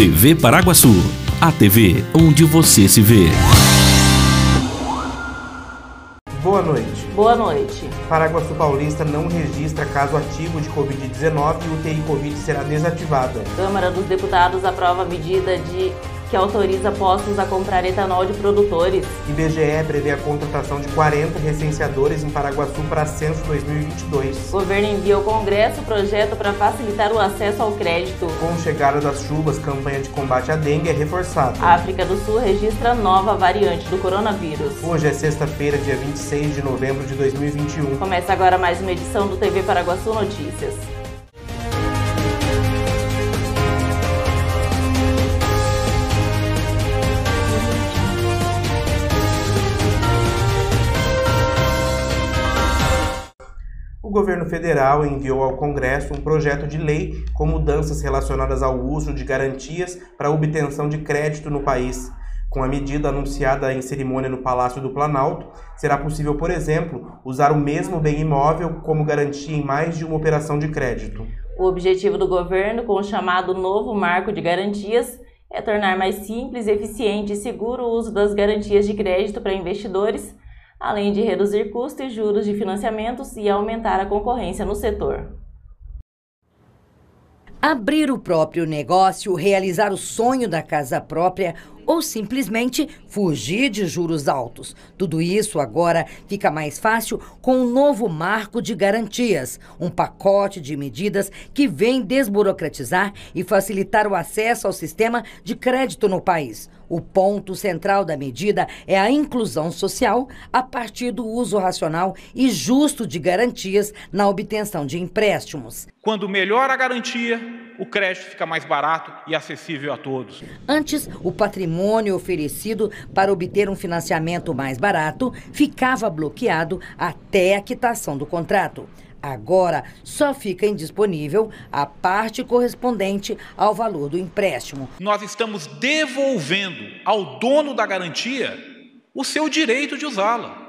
TV Paraguaçu, a TV onde você se vê. Boa noite. Boa noite. Paraguaçu Paulista não registra caso ativo de Covid-19 e UTI Covid será desativada. Câmara dos Deputados aprova a medida de que autoriza postos a comprar etanol de produtores. IBGE prevê a contratação de 40 recenseadores em Paraguaçu para censo 2022. O governo envia ao Congresso o projeto para facilitar o acesso ao crédito. Com chegada das chuvas, campanha de combate à dengue é reforçada. A África do Sul registra nova variante do coronavírus. Hoje é sexta-feira, dia 26 de novembro de 2021. Começa agora mais uma edição do TV Paraguaçu Notícias. O governo federal enviou ao Congresso um projeto de lei com mudanças relacionadas ao uso de garantias para obtenção de crédito no país. Com a medida anunciada em cerimônia no Palácio do Planalto, será possível, por exemplo, usar o mesmo bem imóvel como garantia em mais de uma operação de crédito. O objetivo do governo, com o chamado novo marco de garantias, é tornar mais simples, eficiente e seguro o uso das garantias de crédito para investidores além de reduzir custos e juros de financiamentos e aumentar a concorrência no setor. Abrir o próprio negócio, realizar o sonho da casa própria ou simplesmente fugir de juros altos. Tudo isso agora fica mais fácil com um novo marco de garantias, um pacote de medidas que vem desburocratizar e facilitar o acesso ao sistema de crédito no país. O ponto central da medida é a inclusão social a partir do uso racional e justo de garantias na obtenção de empréstimos. Quando melhora a garantia, o crédito fica mais barato e acessível a todos. Antes, o patrimônio oferecido para obter um financiamento mais barato ficava bloqueado até a quitação do contrato. Agora só fica indisponível a parte correspondente ao valor do empréstimo. Nós estamos devolvendo ao dono da garantia o seu direito de usá-la.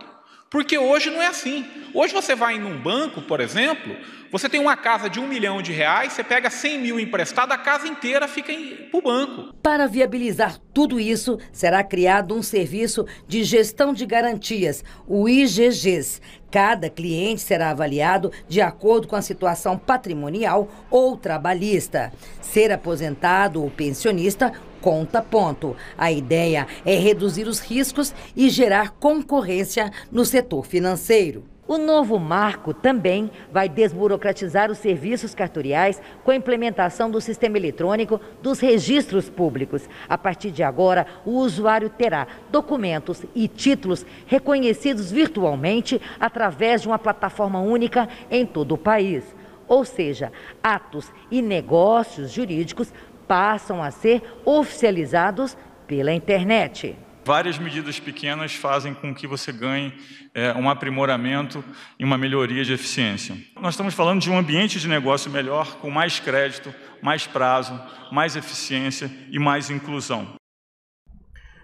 Porque hoje não é assim. Hoje você vai em um banco, por exemplo, você tem uma casa de um milhão de reais, você pega 100 mil emprestado, a casa inteira fica para o banco. Para viabilizar tudo isso, será criado um serviço de gestão de garantias, o IGGs. Cada cliente será avaliado de acordo com a situação patrimonial ou trabalhista. Ser aposentado ou pensionista conta ponto. A ideia é reduzir os riscos e gerar concorrência no setor financeiro. O novo marco também vai desburocratizar os serviços cartoriais com a implementação do sistema eletrônico dos registros públicos. A partir de agora, o usuário terá documentos e títulos reconhecidos virtualmente através de uma plataforma única em todo o país. Ou seja, atos e negócios jurídicos passam a ser oficializados pela internet. Várias medidas pequenas fazem com que você ganhe é, um aprimoramento e uma melhoria de eficiência. Nós estamos falando de um ambiente de negócio melhor, com mais crédito, mais prazo, mais eficiência e mais inclusão.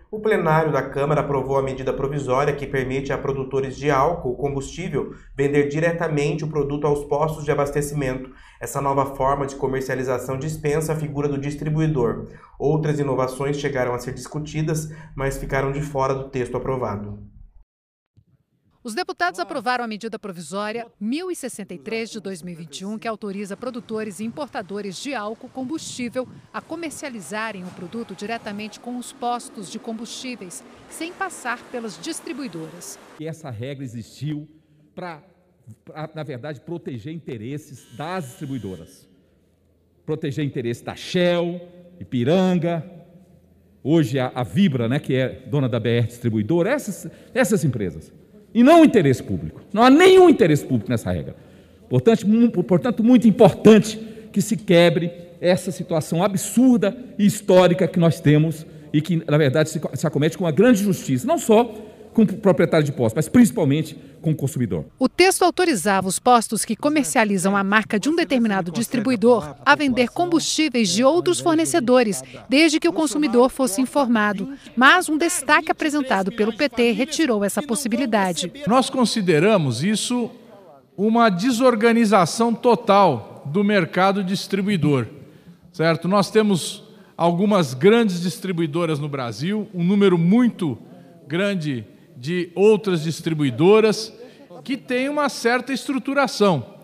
O plenário da Câmara aprovou a medida provisória que permite a produtores de álcool combustível vender diretamente o produto aos postos de abastecimento. Essa nova forma de comercialização dispensa a figura do distribuidor. Outras inovações chegaram a ser discutidas, mas ficaram de fora do texto aprovado. Os deputados aprovaram a medida provisória 1063 de 2021, que autoriza produtores e importadores de álcool combustível a comercializarem o produto diretamente com os postos de combustíveis, sem passar pelas distribuidoras. Essa regra existiu para, na verdade, proteger interesses das distribuidoras. Proteger interesses da Shell, Ipiranga, hoje a, a Vibra, né, que é dona da BR Distribuidora, essas, essas empresas e não o interesse público. Não há nenhum interesse público nessa regra. Portanto, portanto, muito importante que se quebre essa situação absurda e histórica que nós temos e que, na verdade, se, se acomete com uma grande justiça, não só com o proprietário de posto, mas principalmente com o consumidor. O texto autorizava os postos que comercializam a marca de um determinado distribuidor a vender combustíveis de outros fornecedores, desde que o consumidor fosse informado. Mas um destaque apresentado pelo PT retirou essa possibilidade. Nós consideramos isso uma desorganização total do mercado distribuidor, certo? Nós temos algumas grandes distribuidoras no Brasil, um número muito grande de outras distribuidoras que tem uma certa estruturação.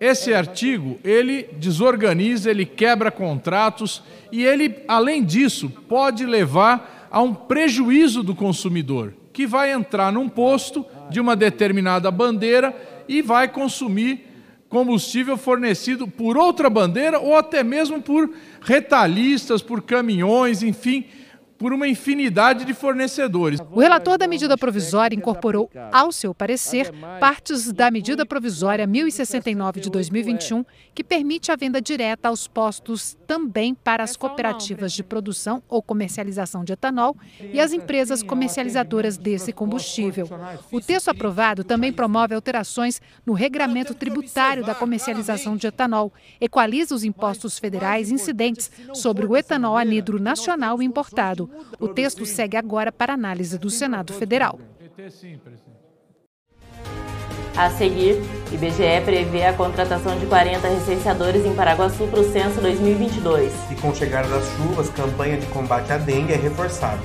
Esse artigo, ele desorganiza, ele quebra contratos e ele, além disso, pode levar a um prejuízo do consumidor, que vai entrar num posto de uma determinada bandeira e vai consumir combustível fornecido por outra bandeira ou até mesmo por retalhistas, por caminhões, enfim, por uma infinidade de fornecedores. O relator da medida provisória incorporou ao seu parecer partes da medida provisória 1069 de 2021, que permite a venda direta aos postos também para as cooperativas de produção ou comercialização de etanol e as empresas comercializadoras desse combustível. O texto aprovado também promove alterações no regramento tributário da comercialização de etanol, equaliza os impostos federais incidentes sobre o etanol anidro nacional importado. O texto segue agora para análise do Senado Federal. A seguir, IBGE prevê a contratação de 40 recenseadores em Paraguaçu para o censo 2022. E com chegada das chuvas, campanha de combate à dengue é reforçada.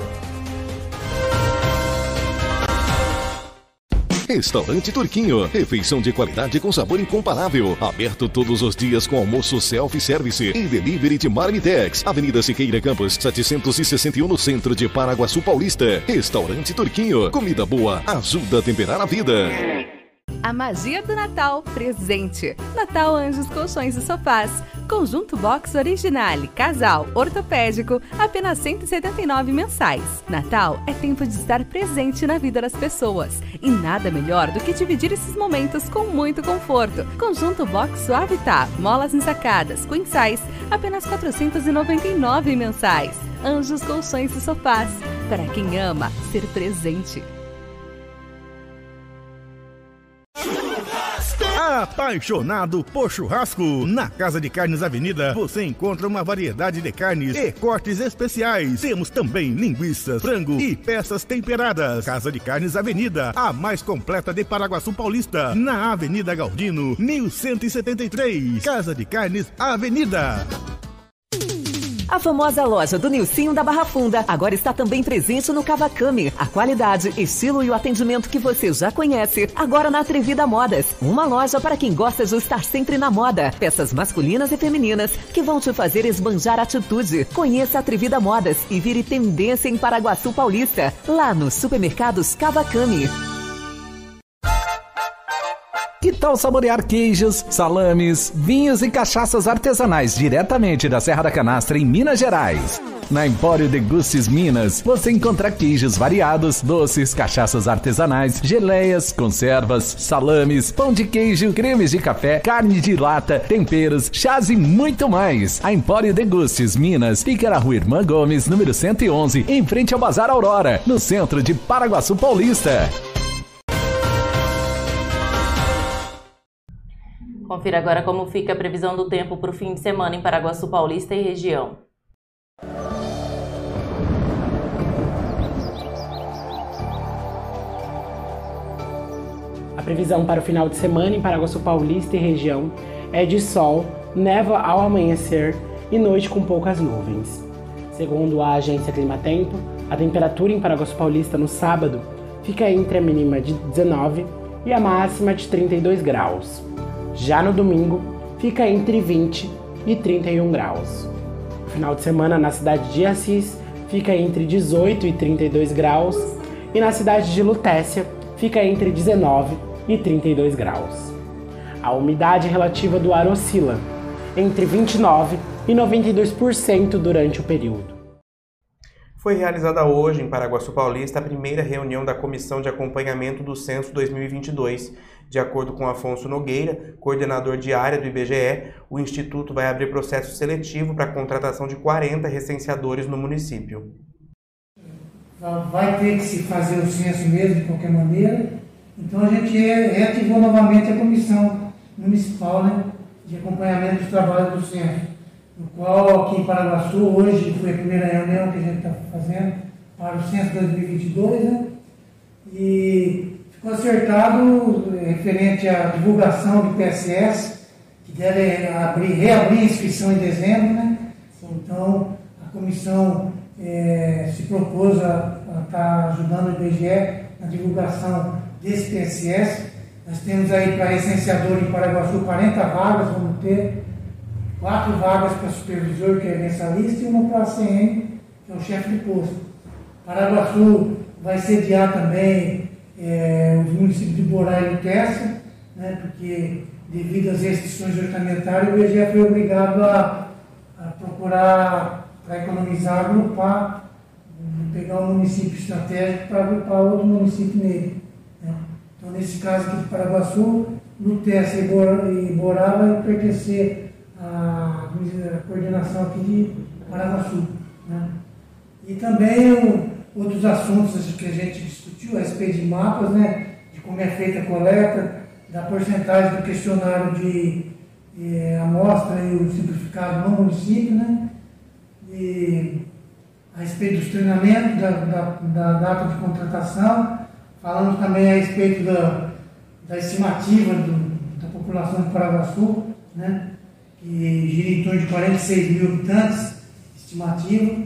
Restaurante Turquinho. Refeição de qualidade com sabor incomparável. Aberto todos os dias com almoço self-service e delivery de Marmitex. Avenida Siqueira Campos, 761 no centro de Paraguaçu Paulista. Restaurante Turquinho. Comida boa ajuda a temperar a vida. A magia do Natal presente. Natal Anjos Colchões e Sofás. Conjunto Box Originale, casal, ortopédico, apenas 179 mensais. Natal é tempo de estar presente na vida das pessoas. E nada melhor do que dividir esses momentos com muito conforto. Conjunto Box Suavitar, molas ensacadas, queen size, apenas 499 mensais. Anjos Colchões e Sofás. Para quem ama ser presente. Apaixonado por churrasco? Na Casa de Carnes Avenida você encontra uma variedade de carnes e cortes especiais. Temos também linguiças, frango e peças temperadas. Casa de Carnes Avenida, a mais completa de Paraguaçu Paulista, na Avenida Galdino, 1173. Casa de Carnes Avenida. A famosa loja do Nilcinho da Barra Funda agora está também presente no Cavacame. A qualidade, estilo e o atendimento que você já conhece, agora na Atrevida Modas. Uma loja para quem gosta de estar sempre na moda. Peças masculinas e femininas que vão te fazer esbanjar atitude. Conheça a Atrevida Modas e vire tendência em Paraguaçu Paulista, lá nos supermercados Cavacame. Tal saborear queijos, salames, vinhos e cachaças artesanais diretamente da Serra da Canastra em Minas Gerais? Na Empório Degustes Minas, você encontra queijos variados, doces, cachaças artesanais, geleias, conservas, salames, pão de queijo, cremes de café, carne de lata, temperos, chás e muito mais. A Empório Degustes Minas fica na rua Irmã Gomes, número 111, em frente ao Bazar Aurora, no centro de Paraguaçu Paulista. Confira agora como fica a previsão do tempo para o fim de semana em Paraguaçu Paulista e região. A previsão para o final de semana em Paraguaçu Paulista e região é de sol, neva ao amanhecer e noite com poucas nuvens. Segundo a agência Climatempo, a temperatura em Paraguaçu Paulista no sábado fica entre a mínima de 19 e a máxima de 32 graus. Já no domingo, fica entre 20 e 31 graus. O final de semana na cidade de Assis fica entre 18 e 32 graus e na cidade de Lutécia fica entre 19 e 32 graus. A umidade relativa do ar oscila entre 29 e 92% durante o período. Foi realizada hoje em Paraguaçu Paulista a primeira reunião da Comissão de Acompanhamento do Censo 2022. De acordo com Afonso Nogueira, coordenador de área do IBGE, o Instituto vai abrir processo seletivo para a contratação de 40 recenseadores no município. Vai ter que se fazer o censo mesmo, de qualquer maneira. Então a gente reativou novamente a Comissão Municipal né, de Acompanhamento dos Trabalhos do Censo no qual aqui em Paraguaçu, hoje foi a primeira reunião que a gente está fazendo para o censo 2022, né? E acertado eh, referente à divulgação do PSS, que deve abrir, reabrir a inscrição em dezembro, né? Então, a comissão é, se propôs a estar tá ajudando o IBGE na divulgação desse PSS. Nós temos aí para licenciador em Paraguaçu 40 vagas, vamos ter quatro vagas para supervisor, que é mensalista, e uma para ACM, que é o chefe de posto. Paraguaçu vai sediar também é, os municípios de Borá e Luqueça, né, porque devido às restrições orçamentárias, o IBGE foi obrigado a, a procurar, para economizar, agrupar, pegar um município estratégico para agrupar outro município nele. Né. Então, nesse caso aqui de Paraguaçu, Luqueça e Borá vai pertencer à coordenação aqui de Paraguaçu. Né. E também o, outros assuntos que a gente discutiu a respeito de mapas, né, de como é feita a coleta, da porcentagem do questionário de eh, amostra e o simplificado no município, né, e a respeito dos treinamentos, da, da, da data de contratação, falamos também a respeito da, da estimativa do, da população de Paraguaçu, né, que gira em torno de 46 mil habitantes, estimativa,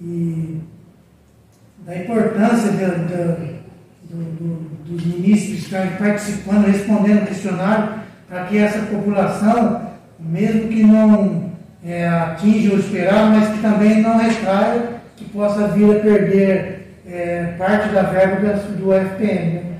e da importância de, de, do, do, dos ministros estarem participando, respondendo questionário, para que essa população, mesmo que não é, atinja o esperado, mas que também não retraia, que possa vir a perder é, parte da verba do FPM. Né?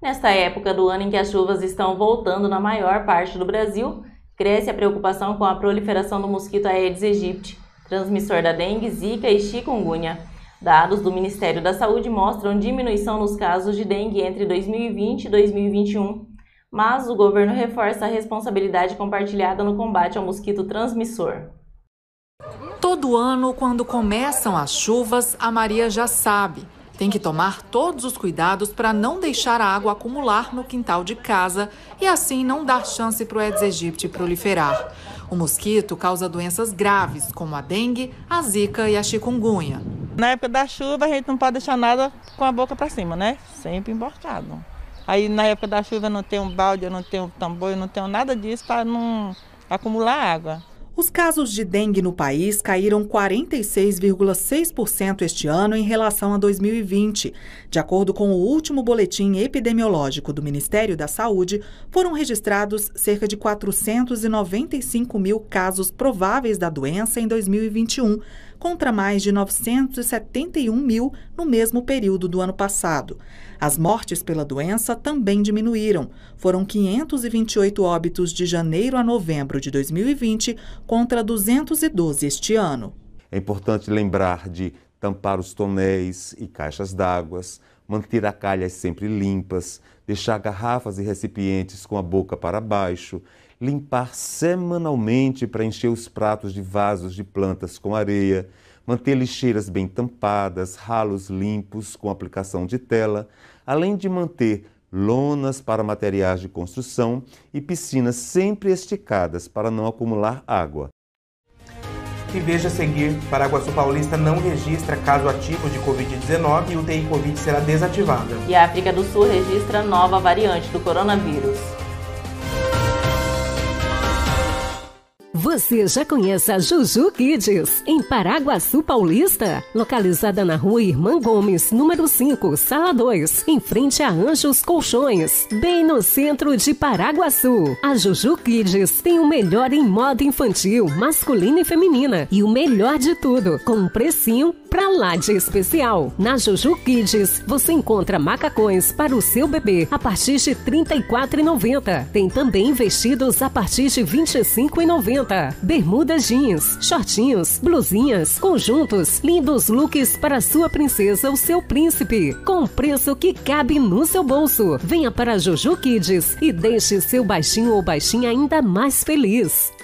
Nesta época do ano em que as chuvas estão voltando na maior parte do Brasil, cresce a preocupação com a proliferação do mosquito Aedes aegypti, transmissor da dengue, zika e chikungunya. Dados do Ministério da Saúde mostram diminuição nos casos de dengue entre 2020 e 2021, mas o governo reforça a responsabilidade compartilhada no combate ao mosquito transmissor. Todo ano, quando começam as chuvas, a Maria já sabe. Tem que tomar todos os cuidados para não deixar a água acumular no quintal de casa e assim não dar chance para o Aedes aegypti proliferar. O mosquito causa doenças graves, como a dengue, a zika e a chikungunya. Na época da chuva, a gente não pode deixar nada com a boca para cima, né? Sempre emborcado. Aí na época da chuva eu não tenho balde, eu não tenho tambor, eu não tenho nada disso para não acumular água. Os casos de dengue no país caíram 46,6% este ano em relação a 2020. De acordo com o último boletim epidemiológico do Ministério da Saúde, foram registrados cerca de 495 mil casos prováveis da doença em 2021 contra mais de 971 mil no mesmo período do ano passado. As mortes pela doença também diminuíram. Foram 528 óbitos de janeiro a novembro de 2020 contra 212 este ano. É importante lembrar de tampar os tonéis e caixas d'água, manter as calhas sempre limpas, deixar garrafas e recipientes com a boca para baixo, limpar semanalmente para encher os pratos de vasos de plantas com areia, manter lixeiras bem tampadas, ralos limpos com aplicação de tela, além de manter lonas para materiais de construção e piscinas sempre esticadas para não acumular água. E veja a seguir, Paraguaçu Paulista não registra caso ativo de Covid-19 e o TI Covid será desativada. E a África do Sul registra nova variante do coronavírus. Você já conhece a Juju Kids, em Paraguaçu Paulista? Localizada na rua Irmã Gomes, número 5, sala 2, em frente a Anjos Colchões, bem no centro de Paraguaçu. A Juju Kids tem o melhor em moda infantil, masculina e feminina. E o melhor de tudo, com um precinho pra lá de especial. Na Juju Kids, você encontra macacões para o seu bebê a partir de R$ 34,90. Tem também vestidos a partir de R$ 25,90 bermudas jeans, shortinhos, blusinhas, conjuntos, lindos looks para sua princesa ou seu príncipe, com preço que cabe no seu bolso. Venha para Jojo Kids e deixe seu baixinho ou baixinha ainda mais feliz.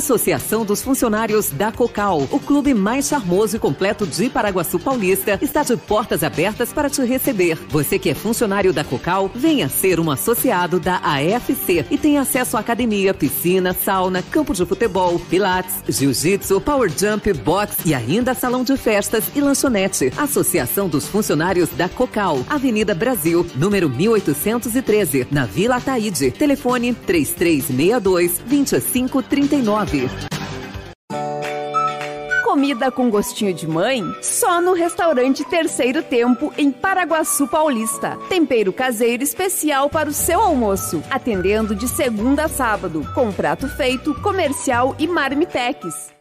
Associação dos Funcionários da Cocal, o clube mais charmoso e completo de Paraguaçu Paulista, está de portas abertas para te receber. Você que é funcionário da Cocal, venha ser um associado da AFC e tem acesso à academia, piscina, sauna, campo de futebol, pilates, jiu-jitsu, power jump, box e ainda salão de festas e lanchonete. Associação dos Funcionários da Cocal, Avenida Brasil, número 1813, na Vila Ataíde. Telefone 3362 2539. Comida com gostinho de mãe? Só no restaurante Terceiro Tempo, em Paraguaçu Paulista. Tempero caseiro especial para o seu almoço. Atendendo de segunda a sábado, com prato feito, comercial e marmitex.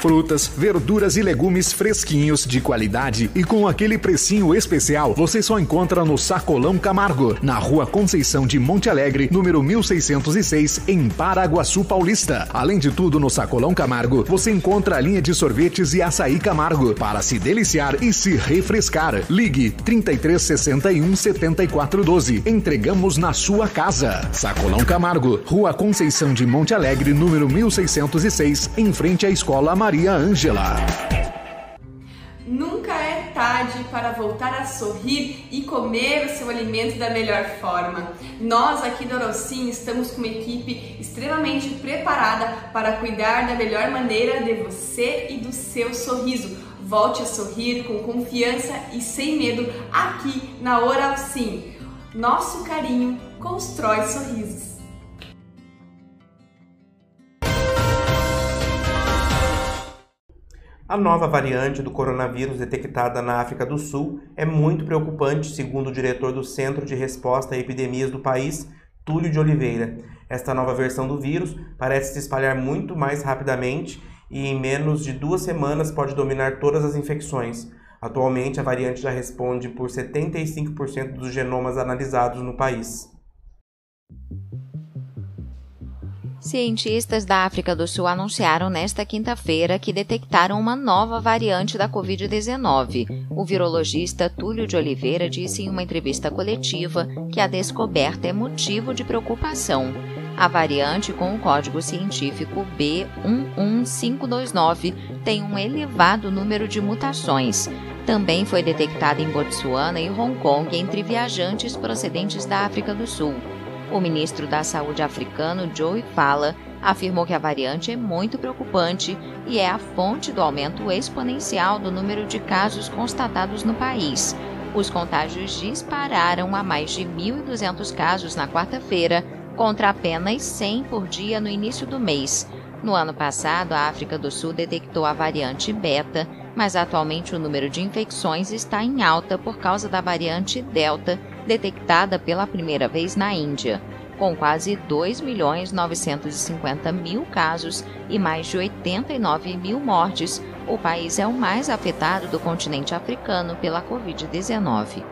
Frutas, verduras e legumes fresquinhos, de qualidade e com aquele precinho especial, você só encontra no Sacolão Camargo, na rua Conceição de Monte Alegre, número 1606, em Paraguaçu Paulista. Além de tudo, no Sacolão Camargo, você encontra a linha de sorvetes e açaí Camargo, para se deliciar e se refrescar. Ligue 3361 7412. Entregamos na sua casa. Sacolão Camargo, rua Conceição de Monte Alegre, número 1606, em frente à Escola Maria. Maria Ângela. Nunca é tarde para voltar a sorrir e comer o seu alimento da melhor forma. Nós aqui do Orocim estamos com uma equipe extremamente preparada para cuidar da melhor maneira de você e do seu sorriso. Volte a sorrir com confiança e sem medo aqui na Oral Sim. Nosso carinho constrói sorrisos. A nova variante do coronavírus detectada na África do Sul é muito preocupante, segundo o diretor do Centro de Resposta a Epidemias do país, Túlio de Oliveira. Esta nova versão do vírus parece se espalhar muito mais rapidamente e em menos de duas semanas pode dominar todas as infecções. Atualmente, a variante já responde por 75% dos genomas analisados no país. Cientistas da África do Sul anunciaram nesta quinta-feira que detectaram uma nova variante da Covid-19. O virologista Túlio de Oliveira disse em uma entrevista coletiva que a descoberta é motivo de preocupação. A variante com o código científico B11529 tem um elevado número de mutações. Também foi detectada em Botsuana e Hong Kong entre viajantes procedentes da África do Sul. O ministro da Saúde africano, Joey Fala, afirmou que a variante é muito preocupante e é a fonte do aumento exponencial do número de casos constatados no país. Os contágios dispararam a mais de 1.200 casos na quarta-feira, contra apenas 100 por dia no início do mês. No ano passado, a África do Sul detectou a variante Beta, mas atualmente o número de infecções está em alta por causa da variante Delta, detectada pela primeira vez na Índia. Com quase 2 milhões 950 mil casos e mais de 89 mil mortes, o país é o mais afetado do continente africano pela Covid-19.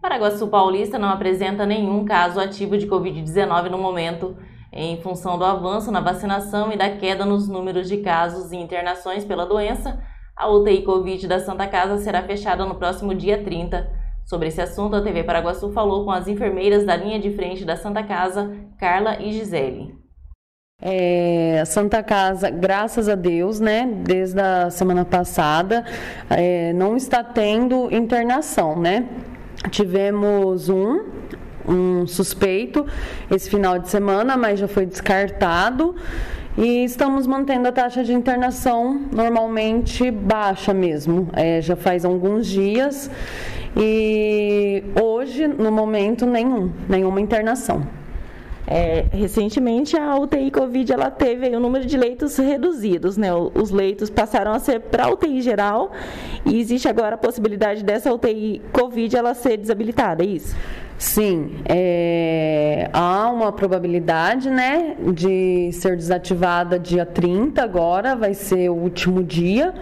Paraguaçu Paulista não apresenta nenhum caso ativo de Covid-19 no momento, em função do avanço na vacinação e da queda nos números de casos e internações pela doença. A UTI Covid da Santa Casa será fechada no próximo dia 30. Sobre esse assunto, a TV Paraguaçu falou com as enfermeiras da linha de frente da Santa Casa, Carla e Gisele. É, Santa Casa, graças a Deus, né, desde a semana passada, é, não está tendo internação, né? Tivemos um, um suspeito esse final de semana, mas já foi descartado. E estamos mantendo a taxa de internação normalmente baixa mesmo, é, já faz alguns dias. E hoje, no momento, nenhum, nenhuma internação. É, recentemente a UTI Covid ela teve o número de leitos reduzidos, né? Os leitos passaram a ser para UTI geral e existe agora a possibilidade dessa UTI Covid ela ser desabilitada, é isso? Sim, é, há uma probabilidade, né, de ser desativada dia 30 agora, vai ser o último dia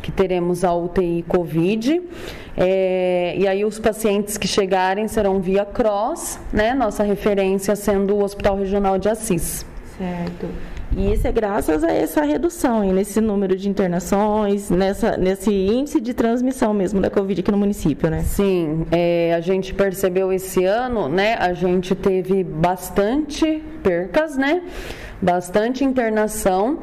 que teremos a UTI Covid. É, e aí os pacientes que chegarem serão via CROSS, né, nossa referência sendo o Hospital Regional de Assis. Certo. E isso é graças a essa redução nesse número de internações, nessa, nesse índice de transmissão mesmo da Covid aqui no município, né? Sim, é, a gente percebeu esse ano, né? A gente teve bastante percas, né? Bastante internação,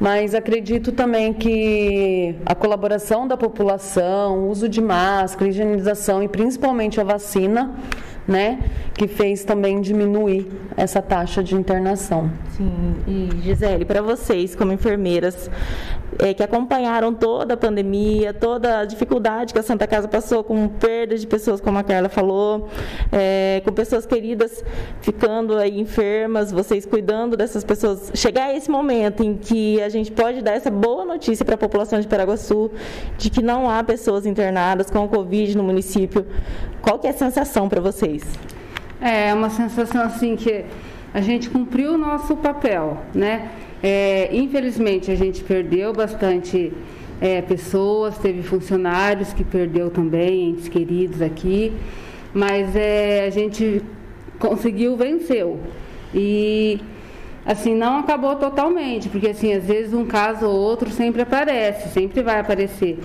mas acredito também que a colaboração da população, uso de máscara, higienização e principalmente a vacina né, que fez também diminuir essa taxa de internação. Sim, e Gisele, para vocês como enfermeiras, é, que acompanharam toda a pandemia, toda a dificuldade que a Santa Casa passou com perda de pessoas, como a Carla falou, é, com pessoas queridas ficando aí enfermas, vocês cuidando dessas pessoas. Chegar a esse momento em que a gente pode dar essa boa notícia para a população de Paraguaçu de que não há pessoas internadas com Covid no município. Qual que é a sensação para vocês? É uma sensação assim que a gente cumpriu o nosso papel, né? É, infelizmente a gente perdeu bastante é, pessoas, teve funcionários que perdeu também, entes queridos aqui, mas é, a gente conseguiu venceu. E assim, não acabou totalmente, porque assim, às vezes um caso ou outro sempre aparece, sempre vai aparecer.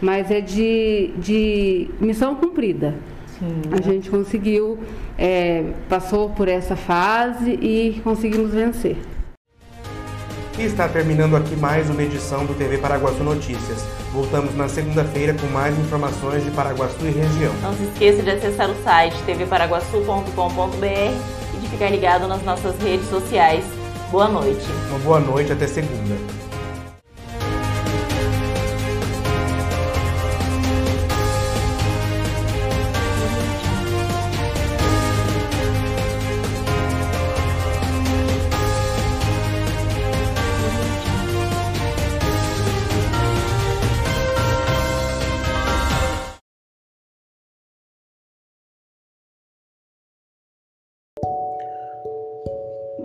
Mas é de, de missão cumprida. Sim, a gente conseguiu, é, passou por essa fase e conseguimos vencer. E está terminando aqui mais uma edição do TV Paraguaçu Notícias. Voltamos na segunda-feira com mais informações de Paraguaçu e região. Não se esqueça de acessar o site tvparaguaçu.com.br e de ficar ligado nas nossas redes sociais. Boa noite. Uma boa noite, até segunda.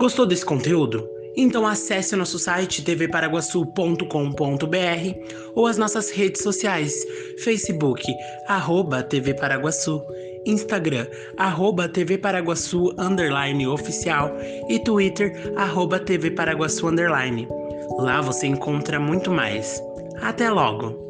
Gostou desse conteúdo? Então acesse nosso site tvparaguaçu.com.br ou as nossas redes sociais, Facebook, arroba TV Paraguaçu, Instagram, arroba TV Paraguaçu, underline oficial e Twitter, arroba TV Paraguaçu, underline. Lá você encontra muito mais. Até logo!